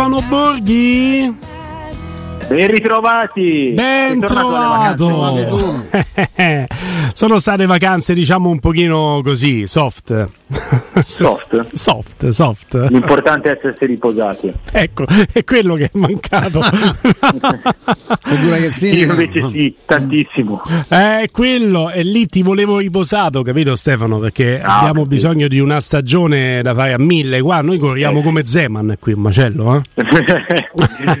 Stefano Borghi. Ben ritrovati! Ben trovato! Sono state vacanze, diciamo, un pochino così, soft. Soft? soft, soft. L'importante è essersi riposati. Ecco, è quello che è mancato. Io invece sì, tantissimo. È quello, e lì ti volevo riposato, capito Stefano? Perché ah, abbiamo sì. bisogno di una stagione da fare a mille. Qua noi corriamo eh. come Zeman qui, un macello, eh?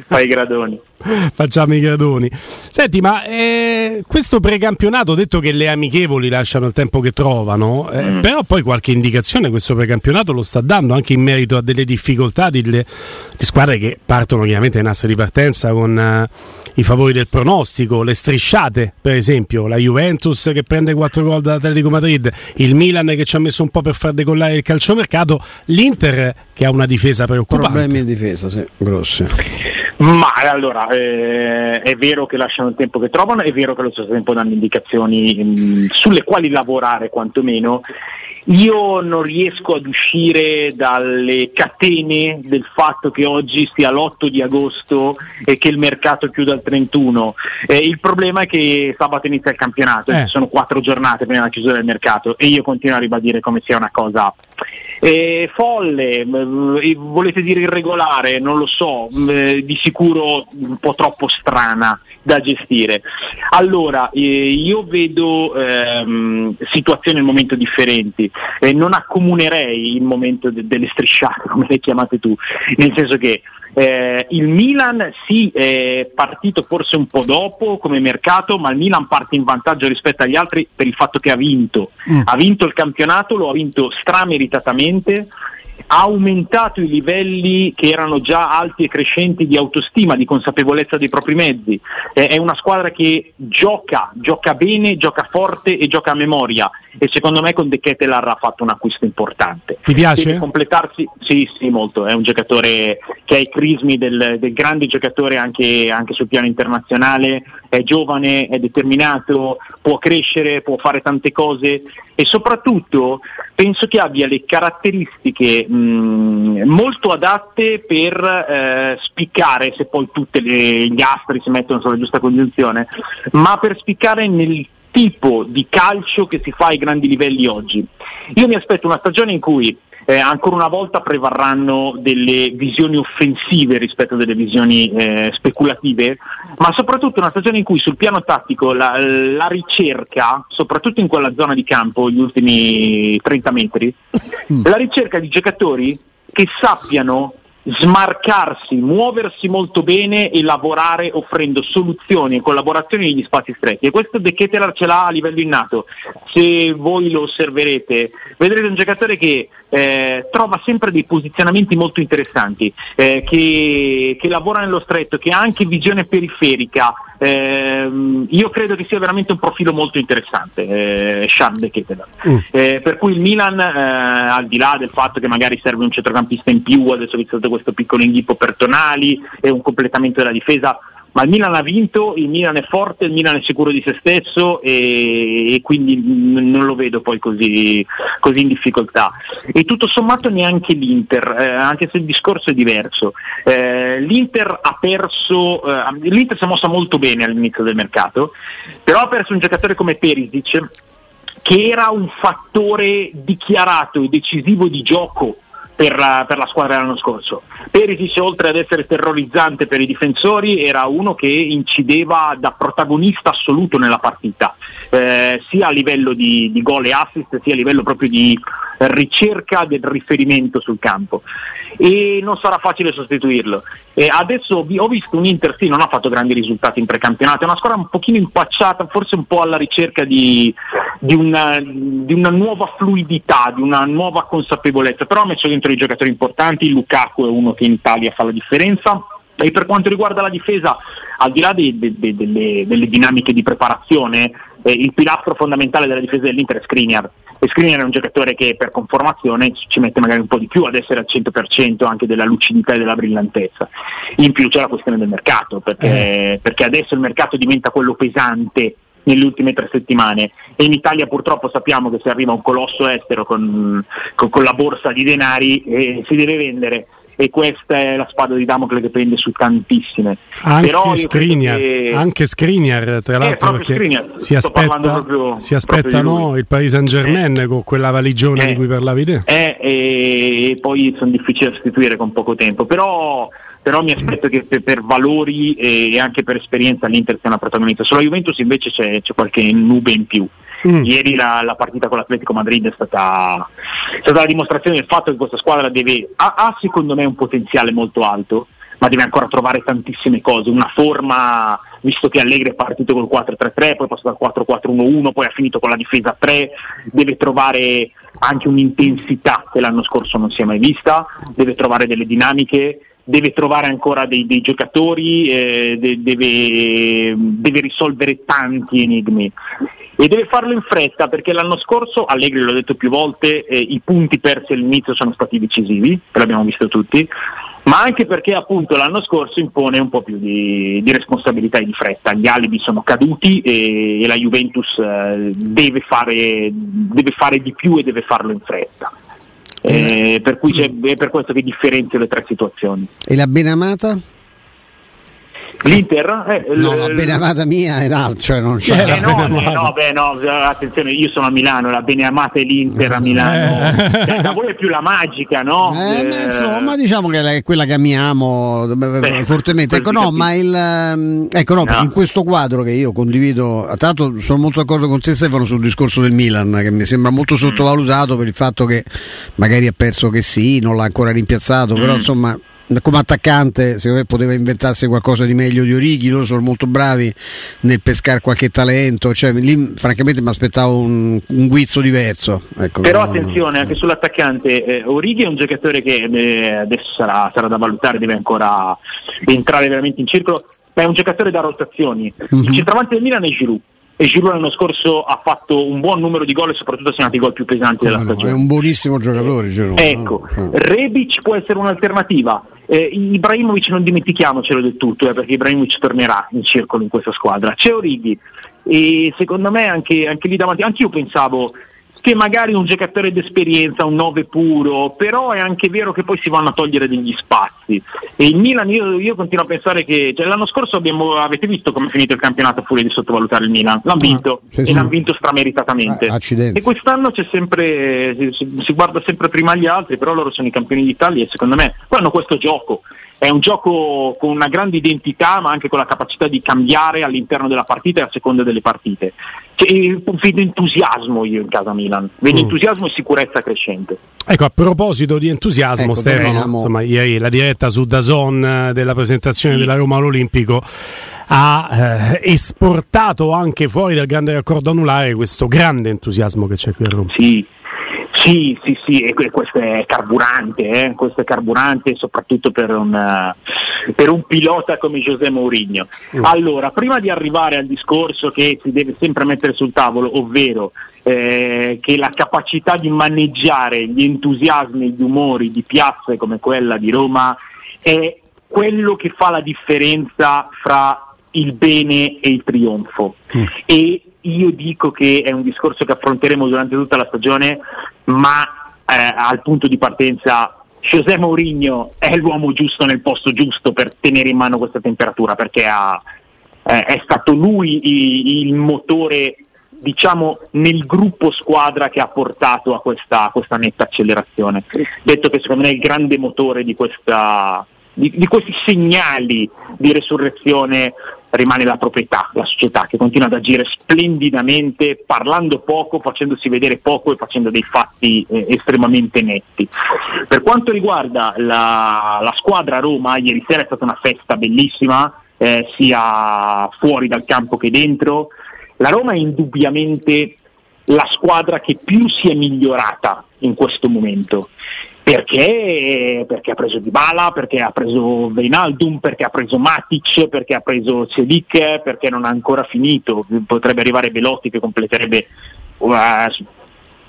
Fai i gradoni. facciamo i gradoni. Senti, ma eh, questo precampionato, detto che le amichevoli lasciano il tempo che trovano, eh, mm. però poi qualche indicazione questo precampionato lo sta dando anche in merito a delle difficoltà di, di squadre che partono chiaramente in asse di partenza con eh, i favori del pronostico, le strisciate, per esempio, la Juventus che prende 4 gol dall'Atletico Madrid, il Milan che ci ha messo un po' per far decollare il calciomercato, l'Inter che ha una difesa preoccupante. Problemi di difesa, sì, grossi. Ma allora, eh, è vero che lasciano il tempo che trovano, è vero che allo stesso tempo danno indicazioni mh, mm, sulle quali lavorare quantomeno. Io non riesco ad uscire dalle catene del fatto che oggi sia l'8 di agosto e che il mercato chiuda il 31. Eh, il problema è che sabato inizia il campionato, eh. sono quattro giornate prima della chiusura del mercato e io continuo a ribadire come sia una cosa eh, folle, volete dire irregolare, non lo so, eh, di sicuro un po' troppo strana da gestire. Allora, eh, io vedo ehm, situazioni al momento differenti, eh, non accomunerei il momento de- delle strisciate, come le chiamate tu, nel senso che eh, il Milan sì è partito forse un po' dopo come mercato, ma il Milan parte in vantaggio rispetto agli altri per il fatto che ha vinto. Mm. Ha vinto il campionato, lo ha vinto strameritatamente ha aumentato i livelli che erano già alti e crescenti di autostima, di consapevolezza dei propri mezzi. Eh, è una squadra che gioca, gioca bene, gioca forte e gioca a memoria e secondo me con De Ketelar ha fatto un acquisto importante. Ti piace? Deve completarsi, sì, sì, molto. È un giocatore che ha i crismi del, del grande giocatore anche, anche sul piano internazionale, è giovane, è determinato, può crescere, può fare tante cose e soprattutto penso che abbia le caratteristiche mh, molto adatte per eh, spiccare, se poi tutti gli astri si mettono sulla giusta congiunzione, ma per spiccare nel tipo di calcio che si fa ai grandi livelli oggi. Io mi aspetto una stagione in cui eh, ancora una volta prevarranno delle visioni offensive rispetto a delle visioni eh, speculative, ma soprattutto una stagione in cui sul piano tattico la, la, ricerca, soprattutto in quella zona di campo, gli ultimi 30 metri, mm. la ricerca di giocatori che sappiano smarcarsi, muoversi molto bene e lavorare offrendo soluzioni e collaborazioni negli spazi stretti. E questo De Ketelar ce l'ha a livello innato. Se voi lo osserverete, vedrete un giocatore che eh, trova sempre dei posizionamenti molto interessanti, eh, che, che, lavora nello stretto, che ha anche visione periferica. Eh, io credo che sia veramente un profilo molto interessante, eh, Charles De Ketelar. Mm. Eh, per cui il Milan, eh, al di là del fatto che magari serve un centrocampista in più, adesso visto questo piccolo inghippo per Tonali e un completamento della difesa, ma il Milan ha vinto, il Milan è forte, il Milan è sicuro di se stesso e, e quindi non lo vedo poi così, così, in difficoltà. E tutto sommato neanche l'Inter, eh, anche se il discorso è diverso. Eh, L'Inter ha perso, eh, l'Inter si è mossa molto bene all'inizio del mercato, però ha perso un giocatore come Perisic che era un fattore dichiarato e decisivo di gioco per la, per la, squadra dell'anno scorso. Perisic oltre ad essere terrorizzante per i difensori era uno che incideva da protagonista assoluto nella partita, eh, sia a livello di, di gol e assist sia a livello proprio di ricerca del riferimento sul campo e non sarà facile sostituirlo. E adesso ho visto un Inter, sì, non ha fatto grandi risultati in precampionato, è una squadra un pochino impacciata, forse un po' alla ricerca di, di, una, di una, nuova fluidità, di una nuova consapevolezza, però ha messo dentro i giocatori importanti, Lukaku è uno che in Italia fa la differenza. E per quanto riguarda la difesa, al di là de, de, de, delle, delle dinamiche di preparazione, eh, il pilastro fondamentale della difesa dell'Inter è Skriniar e Skriniar è un giocatore che per conformazione ci mette magari un po' di più ad essere al 100% anche della lucidità e della brillantezza. In più c'è la questione del mercato, perché, eh. perché adesso il mercato diventa quello pesante nelle ultime tre settimane e in Italia purtroppo sappiamo che se arriva un colosso estero con, con, con la borsa di denari eh, si deve vendere e questa è la spada di Damocle che prende su tantissime. Anche Skriniar, che... anche Skriniar, tra eh, l'altro, perché Skriniar. si aspetta, proprio, si aspetta no, il Paris Saint Germain eh. con quella valigione eh. di cui parlavi te. Eh, e poi sono difficili da sostituire con poco tempo, però però mi aspetto che per, per valori e anche per esperienza l'Inter sia una protagonista. Sulla Juventus invece c'è, c'è qualche nube in più. Mm. Ieri la, la, partita con l'Atletico Madrid è stata, è stata, la dimostrazione del fatto che questa squadra deve, ha, ha secondo me un potenziale molto alto, ma deve ancora trovare tantissime cose, una forma, visto che Allegri è partito col 4-3-3, poi è passato al 4-4-1-1, poi ha finito con la difesa 3, deve trovare anche un'intensità che l'anno scorso non si è mai vista, deve trovare delle dinamiche deve trovare ancora dei, dei giocatori, eh, de- deve, deve, risolvere tanti enigmi e deve farlo in fretta perché l'anno scorso, Allegri l'ho detto più volte, eh, i punti persi all'inizio sono stati decisivi, l'abbiamo visto tutti, ma anche perché appunto l'anno scorso impone un po' più di, di responsabilità e di fretta, gli alibi sono caduti e, e la Juventus eh, deve, fare, deve fare di più e deve farlo in fretta. Eh, per cui è per questo che differenzio le tre situazioni. E la Benamata? L'Inter? Eh, no, la beneamata mia è altro, cioè non c'è. Eh, no, eh, no, beh, no, attenzione, io sono a Milano, la beneamata è l'Inter a eh. Milano. Eh. Cioè, da voi è più la magica, no? Eh, eh, insomma, diciamo che è quella che amiamo beh, fortemente. Ecco, no, ma il ehm, ecco, no, no. in questo quadro che io condivido, tra l'altro sono molto d'accordo con te Stefano sul discorso del Milan, che mi sembra molto mm. sottovalutato mm. per il fatto che magari ha perso che sì, non l'ha ancora rimpiazzato, mm. però insomma come attaccante secondo me poteva inventarsi qualcosa di meglio di Orighi loro sono molto bravi nel pescare qualche talento cioè, lì francamente mi aspettavo un, un guizzo diverso ecco, però no, attenzione anche sull'attaccante eh, Orighi è un giocatore che eh, adesso sarà, sarà, da valutare deve ancora entrare veramente in circolo ma è un giocatore da rotazioni mm-hmm. il centravanti del Milan è Giroud e Giroud l'anno scorso ha fatto un buon numero di gol e soprattutto ha segnato i gol più pesanti Come della no, stagione. È un buonissimo giocatore Giroud. Ecco, no? Rebic può essere un'alternativa. Eh, Ibrahimovic non dimentichiamocelo del tutto, eh, perché Ibrahimovic tornerà in circolo in questa squadra. C'è Orighi e secondo me anche, anche lì davanti, anche io pensavo che magari un giocatore d'esperienza, un 9 puro, però è anche vero che poi si vanno a togliere degli spazi. E il Milan, io, io continuo a pensare che cioè, l'anno scorso abbiamo, avete visto come è finito il campionato fuori di sottovalutare il Milan, l'hanno ah, vinto ah, sì, e sì. l'hanno vinto strameritatamente. Ah, e quest'anno c'è sempre, si, si, guarda sempre prima gli altri, però loro sono i campioni d'Italia e secondo me poi hanno questo gioco è un gioco con una grande identità ma anche con la capacità di cambiare all'interno della partita e a seconda delle partite. Che, vedo entusiasmo io in casa Milan, vedo mm. entusiasmo e sicurezza crescente. Ecco, a proposito di entusiasmo, ecco, Stefano, insomma, ieri la diretta su Dazon eh, della presentazione sì. della Roma all'Olimpico ha eh, esportato anche fuori dal grande raccordo anulare questo grande entusiasmo che c'è qui a Roma. Sì, sì, sì, sì, e questo è carburante, eh? questo è carburante soprattutto per un, uh, per un pilota come José Mourinho. Mm. Allora, prima di arrivare al discorso che si deve sempre mettere sul tavolo, ovvero eh, che la capacità di maneggiare gli entusiasmi e gli umori di piazze come quella di Roma è quello che fa la differenza fra il bene e il trionfo. Mm. E io dico che è un discorso che affronteremo durante tutta la stagione, ma eh, al punto di partenza José Mourinho è l'uomo giusto nel posto giusto per tenere in mano questa temperatura, perché ha, eh, è stato lui il, motore diciamo nel gruppo squadra che ha portato a questa, a questa netta accelerazione. Detto che secondo me è il grande motore di, questa, di, di questi segnali di resurrezione rimane la proprietà, la società che continua ad agire splendidamente, parlando poco, facendosi vedere poco e facendo dei fatti eh, estremamente netti. Per quanto riguarda la, la, squadra Roma, ieri sera è stata una festa bellissima, eh, sia fuori dal campo che dentro. La Roma è indubbiamente la squadra che più si è migliorata in questo momento perché? Perché ha preso Dybala, perché ha preso Veinaldum, perché ha preso Matic, perché ha preso Celic, perché non ha ancora finito, potrebbe arrivare Belotti che completerebbe uh,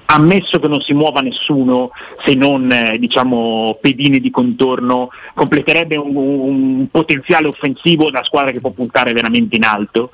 ammesso che non si muova nessuno se non eh, diciamo pedine di contorno, completerebbe un, un, potenziale offensivo da squadra che può puntare veramente in alto.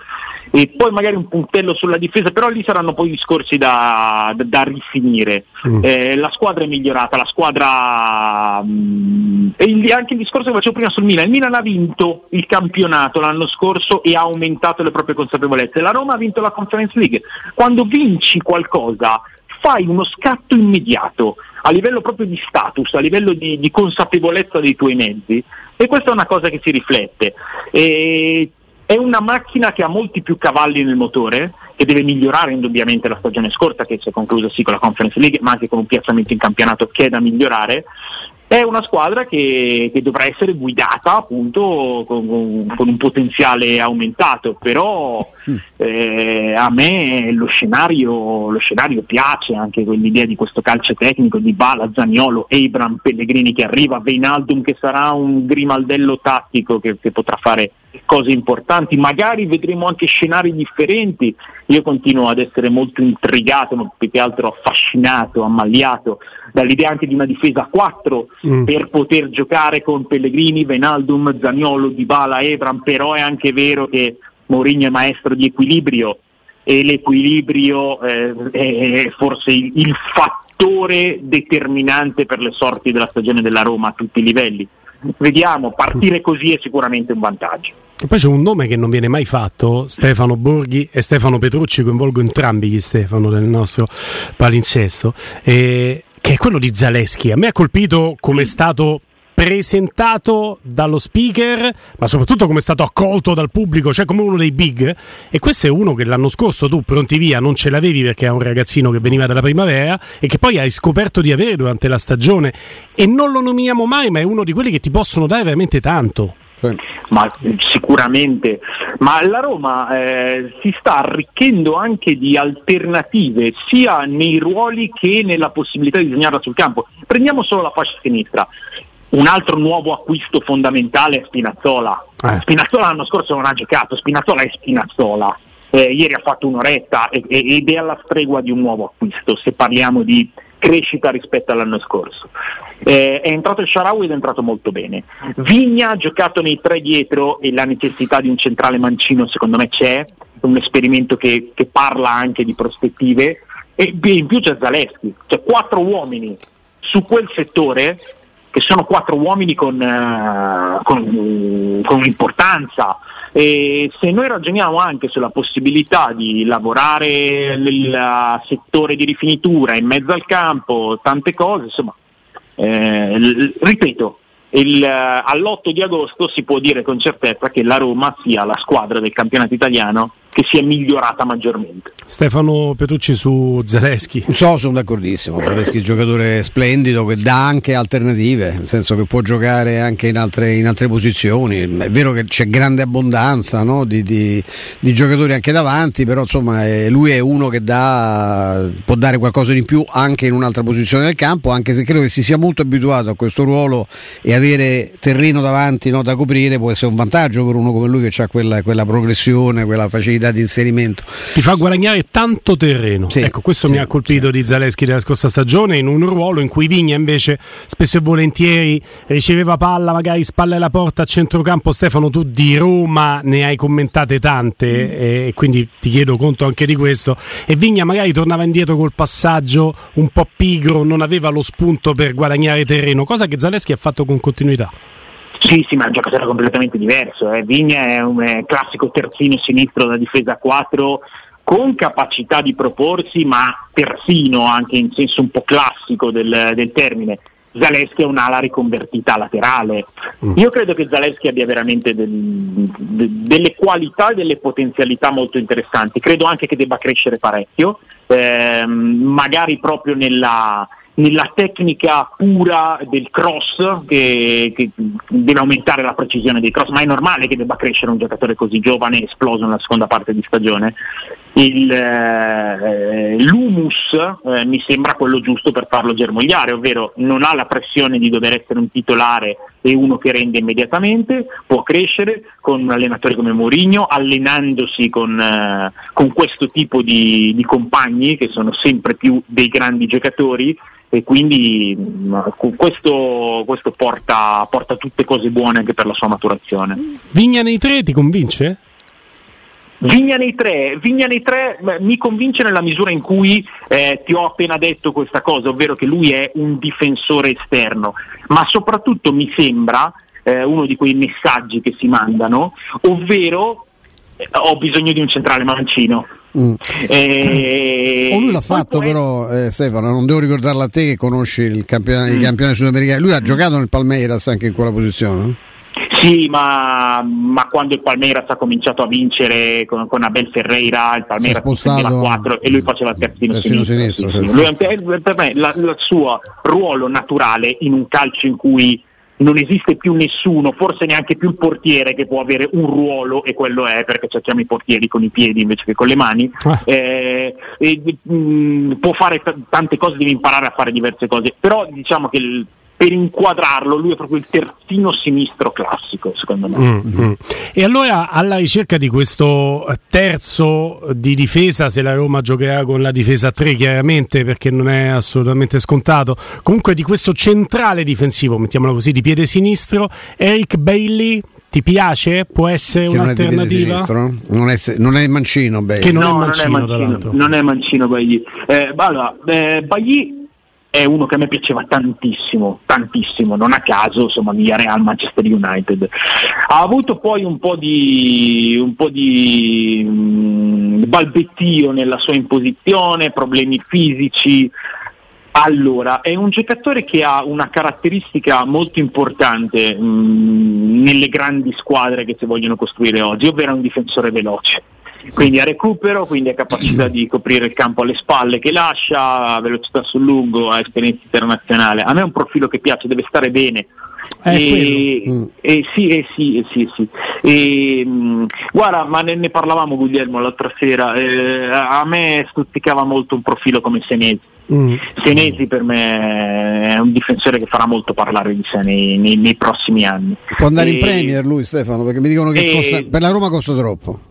E poi magari un puntello sulla difesa, però lì saranno poi discorsi da, da, da rifinire. Mm. Eh, la squadra è migliorata, la squadra mh, mm, e il, anche il discorso che facevo prima sul Milan, il Milan ha vinto il campionato l'anno scorso e ha aumentato le proprie consapevolezze, la Roma ha vinto la Conference League, quando vinci qualcosa fai uno scatto immediato a livello proprio di status, a livello di, di consapevolezza dei tuoi mezzi e questa è una cosa che si riflette. E è una macchina che ha molti più cavalli nel motore, che deve migliorare indubbiamente la stagione scorsa, che si è conclusa sì con la Conference League, ma anche con un piazzamento in campionato che è da migliorare, è una squadra che, che dovrà essere guidata appunto con, con, un potenziale aumentato, però mm. Eh, a me lo scenario, lo scenario piace, anche quell'idea di questo calcio tecnico di Bala, Zaniolo, Abram, Pellegrini che arriva, Veinaldum che sarà un grimaldello tattico che, che potrà fare cose importanti, magari vedremo anche scenari differenti. Io continuo ad essere molto intrigato, ma più che altro affascinato, ammaliato dall'idea anche di una difesa a 4 mm. per poter giocare con Pellegrini, Venaldum, Zagnolo, Dybala, Evram, però è anche vero che Mourinho è maestro di equilibrio e l'equilibrio eh, è forse il, fattore determinante per le sorti della stagione della Roma a tutti i livelli. Vediamo, partire così è sicuramente un vantaggio. E poi c'è un nome che non viene mai fatto, Stefano Borghi e Stefano Petrucci, coinvolgo entrambi gli Stefano del nostro palinsesto, eh, che è quello di Zaleschi. A me ha colpito come è stato presentato dallo speaker, ma soprattutto come è stato accolto dal pubblico, cioè come uno dei big. E questo è uno che l'anno scorso tu pronti via non ce l'avevi perché è un ragazzino che veniva dalla primavera e che poi hai scoperto di avere durante la stagione. E non lo nominiamo mai, ma è uno di quelli che ti possono dare veramente tanto. Ma sicuramente, ma la Roma eh, si sta arricchendo anche di alternative sia nei ruoli che nella possibilità di disegnarla sul campo. Prendiamo solo la fascia sinistra. Un altro nuovo acquisto fondamentale è Spinazzola. Eh. Spinazzola l'anno scorso non ha giocato, Spinazzola è Spinazzola. Eh, ieri ha fatto un'oretta ed è alla stregua di un nuovo acquisto, se parliamo di crescita rispetto all'anno scorso. Eh, è entrato il Sharawi ed è entrato molto bene. Vigna ha giocato nei tre dietro e la necessità di un centrale mancino secondo me c'è, è un esperimento che, che parla anche di prospettive e in più c'è Zaleschi, cioè quattro uomini su quel settore che sono quattro uomini con, uh, con, con importanza. E se noi ragioniamo anche sulla possibilità di lavorare nel settore di rifinitura in mezzo al campo, tante cose, insomma, eh, l- ripeto, il, all'8 di agosto si può dire con certezza che la Roma sia la squadra del campionato italiano che si è migliorata maggiormente. Stefano Petrucci su Zaleschi. So, sono d'accordissimo. Zaleschi è un giocatore splendido che dà anche alternative, nel senso che può giocare anche in altre, in altre posizioni. È vero che c'è grande abbondanza no? di, di, di, giocatori anche davanti, però insomma è, lui è uno che dà, può dare qualcosa di più anche in un'altra posizione del campo, anche se credo che si sia molto abituato a questo ruolo e avere terreno davanti no, da coprire può essere un vantaggio per uno come lui che ha quella, quella progressione, quella facilità possibilità di inserimento. Ti fa guadagnare tanto terreno. Sì, ecco, questo sì, mi ha colpito sì. di Zaleschi della scorsa stagione in un ruolo in cui Vigna invece spesso e volentieri riceveva palla, magari spalle alla porta a centrocampo. Stefano, tu di Roma ne hai commentate tante mm. e quindi ti chiedo conto anche di questo. E Vigna magari tornava indietro col passaggio un po' pigro, non aveva lo spunto per guadagnare terreno, cosa che Zaleschi ha fatto con continuità. Sì, sì, ma è un giocatore completamente diverso. Eh. Vigna è un è classico terzino sinistro da difesa 4 con capacità di proporsi, ma persino anche in senso un po' classico del, del termine. Zaleschi è un'ala riconvertita laterale. Mm. Io credo che Zaleschi abbia veramente del, de, delle qualità e delle potenzialità molto interessanti. Credo anche che debba crescere parecchio, ehm, magari proprio nella, nella tecnica pura del cross che, che, deve aumentare la precisione dei cross, ma è normale che debba crescere un giocatore così giovane esploso nella seconda parte di stagione. Il, eh, l'humus eh, mi sembra quello giusto per farlo germogliare, ovvero non ha la pressione di dover essere un titolare e uno che rende immediatamente, può crescere con un allenatore come Mourinho, allenandosi con, eh, con questo tipo di, di compagni che sono sempre più dei grandi giocatori e quindi mm, questo, questo porta, porta, tutte cose buone anche per la sua maturazione. Vigna nei tre ti convince? Vigna nei tre, Vigna nei tre mi convince nella misura in cui eh, ti ho appena detto questa cosa, ovvero che lui è un difensore esterno, ma soprattutto mi sembra eh, uno di quei messaggi che si mandano, ovvero eh, ho bisogno di un centrale mancino. Mm. E... O lui l'ha fatto però eh, Stefano, non devo ricordarlo a te che conosci il campione, mm. i campioni sudamericani, lui ha giocato nel Palmeiras anche in quella posizione? Sì, ma, ma, quando il Palmeiras ha cominciato a vincere con, con Abel Ferreira, il Palmeiras faceva 4 e lui faceva il terzino, terzino sinistro. sinistro sì, sì. Lui, per me il suo ruolo naturale in un calcio in cui non esiste più nessuno, forse neanche più il portiere che può avere un ruolo e quello è perché cerchiamo i portieri con i piedi invece che con le mani, ah. eh, e, mh, mm, può fare t- tante cose, deve imparare a fare diverse cose, però diciamo che il, per inquadrarlo, lui è proprio il terzino sinistro classico, secondo me. Mm-hmm. E allora, alla ricerca di questo terzo di difesa, se la Roma giocherà con la difesa 3, chiaramente perché non è assolutamente scontato, comunque di questo centrale difensivo, mettiamolo così, di piede sinistro, Eric Bailey. Ti piace? Può essere che un'alternativa? Non è, non, è, non è mancino Bailey. Che non no, è mancino, non è mancino, non è mancino Bailey. Eh, allora, eh, Bailey è uno che a me piaceva tantissimo, tantissimo, non a caso, insomma, via Real Manchester United. Ha avuto poi un po' di, un po di mh, mm, balbettio nella sua imposizione, problemi fisici. Allora, è un giocatore che ha una caratteristica molto importante mh, mm, nelle grandi squadre che si vogliono costruire oggi, ovvero un difensore veloce quindi a recupero, quindi a capacità di coprire il campo alle spalle che lascia, a velocità sul lungo, a esperienza internazionale. A me è un profilo che piace, deve stare bene. E, mm. e, sì, e sì, e sì, sì. E, mh, guarda, ma ne, ne, parlavamo Guglielmo l'altra sera, eh, a me stuzzicava molto un profilo come Senesi. Mm. Senesi per me è un difensore che farà molto parlare di sé nei, nei, nei prossimi anni. Può andare in Premier lui Stefano, perché mi dicono che costa, per la Roma costa troppo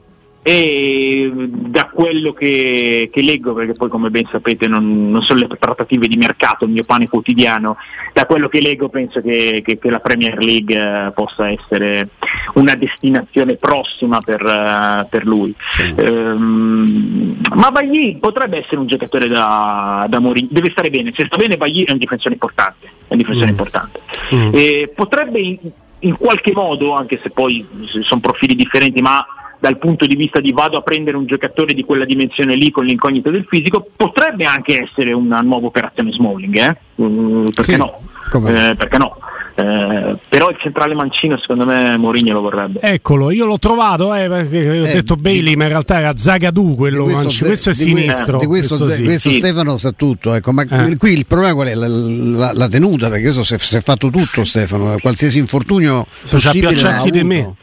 e da quello che, che, leggo, perché poi come ben sapete non, non, sono le trattative di mercato, il mio pane quotidiano, da quello che leggo penso che, che, che la Premier League eh, possa essere una destinazione prossima per, uh, per lui. Sì. Um, ma Bagli potrebbe essere un giocatore da, da morire, deve stare bene, se sta bene Bagli è un difensore importante, è un difensore mm. importante. Mm. potrebbe in, in qualche modo, anche se poi sono profili differenti, ma dal punto di vista di vado a prendere un giocatore di quella dimensione lì con l'incognito del fisico, potrebbe anche essere una nuova operazione Smalling, eh? mm, perché, sì, no? Eh, perché no? Eh, però il centrale mancino secondo me Mourinho lo vorrebbe eccolo io l'ho trovato eh, perché ho eh, detto Bailey ma in realtà era Zagadou quello questo, mancino questo è di sinistro di questo, questo, sì. questo sì. Stefano sa tutto ecco, ma eh. qui il problema qual è la, la, la tenuta perché questo si è fatto tutto Stefano qualsiasi infortunio sono già più acciacchi di me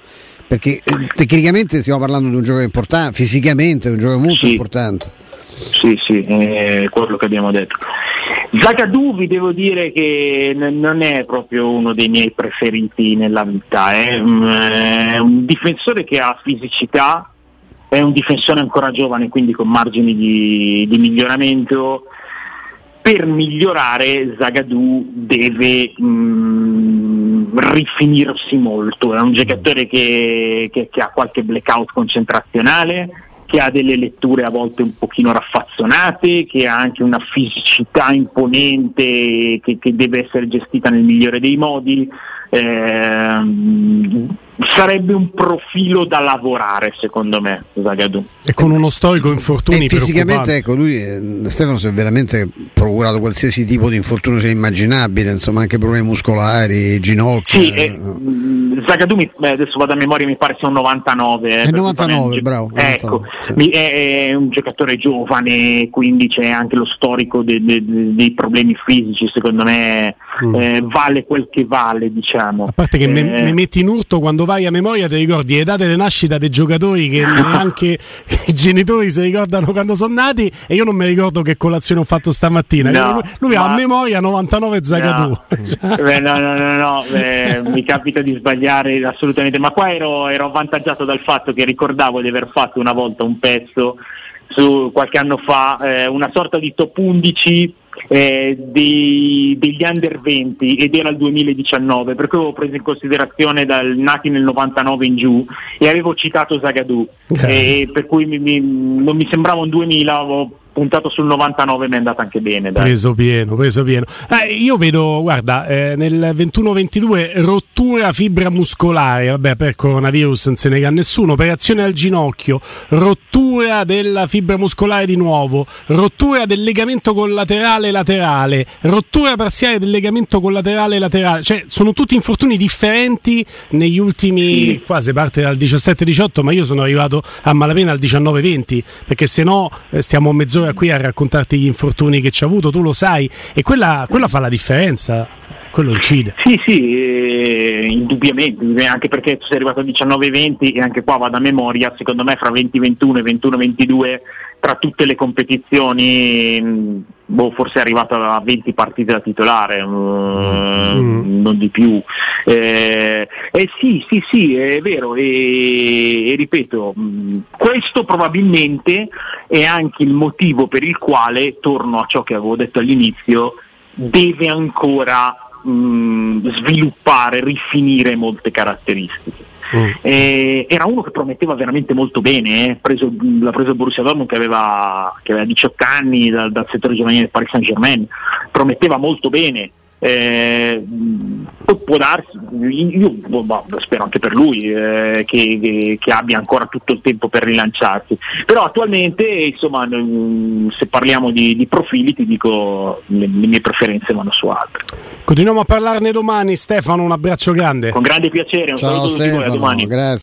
perché eh, tecnicamente stiamo parlando di un gioco importante, fisicamente è un gioco molto sì. importante. Sì, sì, è quello che abbiamo detto. Zagadou vi devo dire che n- non è proprio uno dei miei preferiti nella vita, è, mm, è un difensore che ha fisicità, è un difensore ancora giovane, quindi con margini di, di miglioramento. Per migliorare Zagadou deve mh, mm, rifinirsi molto, è un giocatore che, che, che ha qualche blackout concentrazionale, che ha delle letture a volte un pochino raffazzonate, che ha anche una fisicità imponente che, che deve essere gestita nel migliore dei modi. Eh, sarebbe un profilo da lavorare secondo me Zagadou. E con uno storico infortuni e fisicamente ecco lui eh, Stefano si è veramente procurato qualsiasi tipo di infortunio sia immaginabile insomma anche problemi muscolari ginocchia sì, eh, Zagadou mi, adesso vado a memoria mi pare sia un 99 eh, è 99 bravo ecco sì. è, è, un giocatore giovane quindi c'è anche lo storico de, de, de, dei problemi fisici secondo me mm. eh, vale quel che vale diciamo. A parte che mi eh, metti in urto quando quando vai a memoria ti ricordi le date di nascita dei giocatori che neanche i genitori si ricordano quando sono nati e io non mi ricordo che colazione ho fatto stamattina. No, lui, ha a memoria 99 Zagadou. No. Beh, no, no, no, no. Beh, mi capita di sbagliare assolutamente, ma qua ero, ero avvantaggiato dal fatto che ricordavo di aver fatto una volta un pezzo su qualche anno fa, eh, una sorta di top 11 eh, dei, degli under 20 ed era il 2019 perché avevo preso in considerazione dal nati nel 99 in giù e avevo citato Zagadou eh. per cui mi, mi, non mi sembrava un 2000 avevo puntato sul 99 mi è andata anche bene. Dai. Preso pieno, preso pieno. Eh, io vedo, guarda, eh, nel 21-22 rottura fibra muscolare, vabbè per coronavirus non se ne nega nessuno, operazione al ginocchio, rottura della fibra muscolare di nuovo, rottura del legamento collaterale laterale, rottura parziale del legamento collaterale laterale, cioè sono tutti infortuni differenti negli ultimi, sì. qua si parte dal 17-18, ma io sono arrivato a malapena al 19-20, perché se no eh, stiamo mezz'ora mezz'ora qui a raccontarti gli infortuni che ci ha avuto, tu lo sai, e quella, quella fa la differenza quello incide. Sì, sì, eh, indubbiamente, anche perché sei arrivato a 19-20 e anche qua vado a memoria, secondo me fra 20-21 e 21-22 tra tutte le competizioni boh, forse è arrivato a 20 partite da titolare, mm, mm. non di più. Eh, eh, sì, sì, sì, è vero, e, e ripeto, mm, questo probabilmente è anche il motivo per il quale, torno a ciò che avevo detto all'inizio, deve ancora mh, sviluppare, rifinire molte caratteristiche. Mm. Eh, era uno che prometteva veramente molto bene, eh. preso, l'ha preso il Borussia Dortmund che aveva, che aveva 18 anni dal, dal settore giovanile del Paris Saint Germain, prometteva molto bene, eh, può darsi, io boh, spero anche per lui eh, che, che, che, abbia ancora tutto il tempo per rilanciarsi, però attualmente insomma se parliamo di, di profili ti dico le, le, mie preferenze vanno su altri. Continuiamo a parlarne domani Stefano, un abbraccio grande. Con grande piacere, un Ciao saluto Stefano, a domani. Grazie.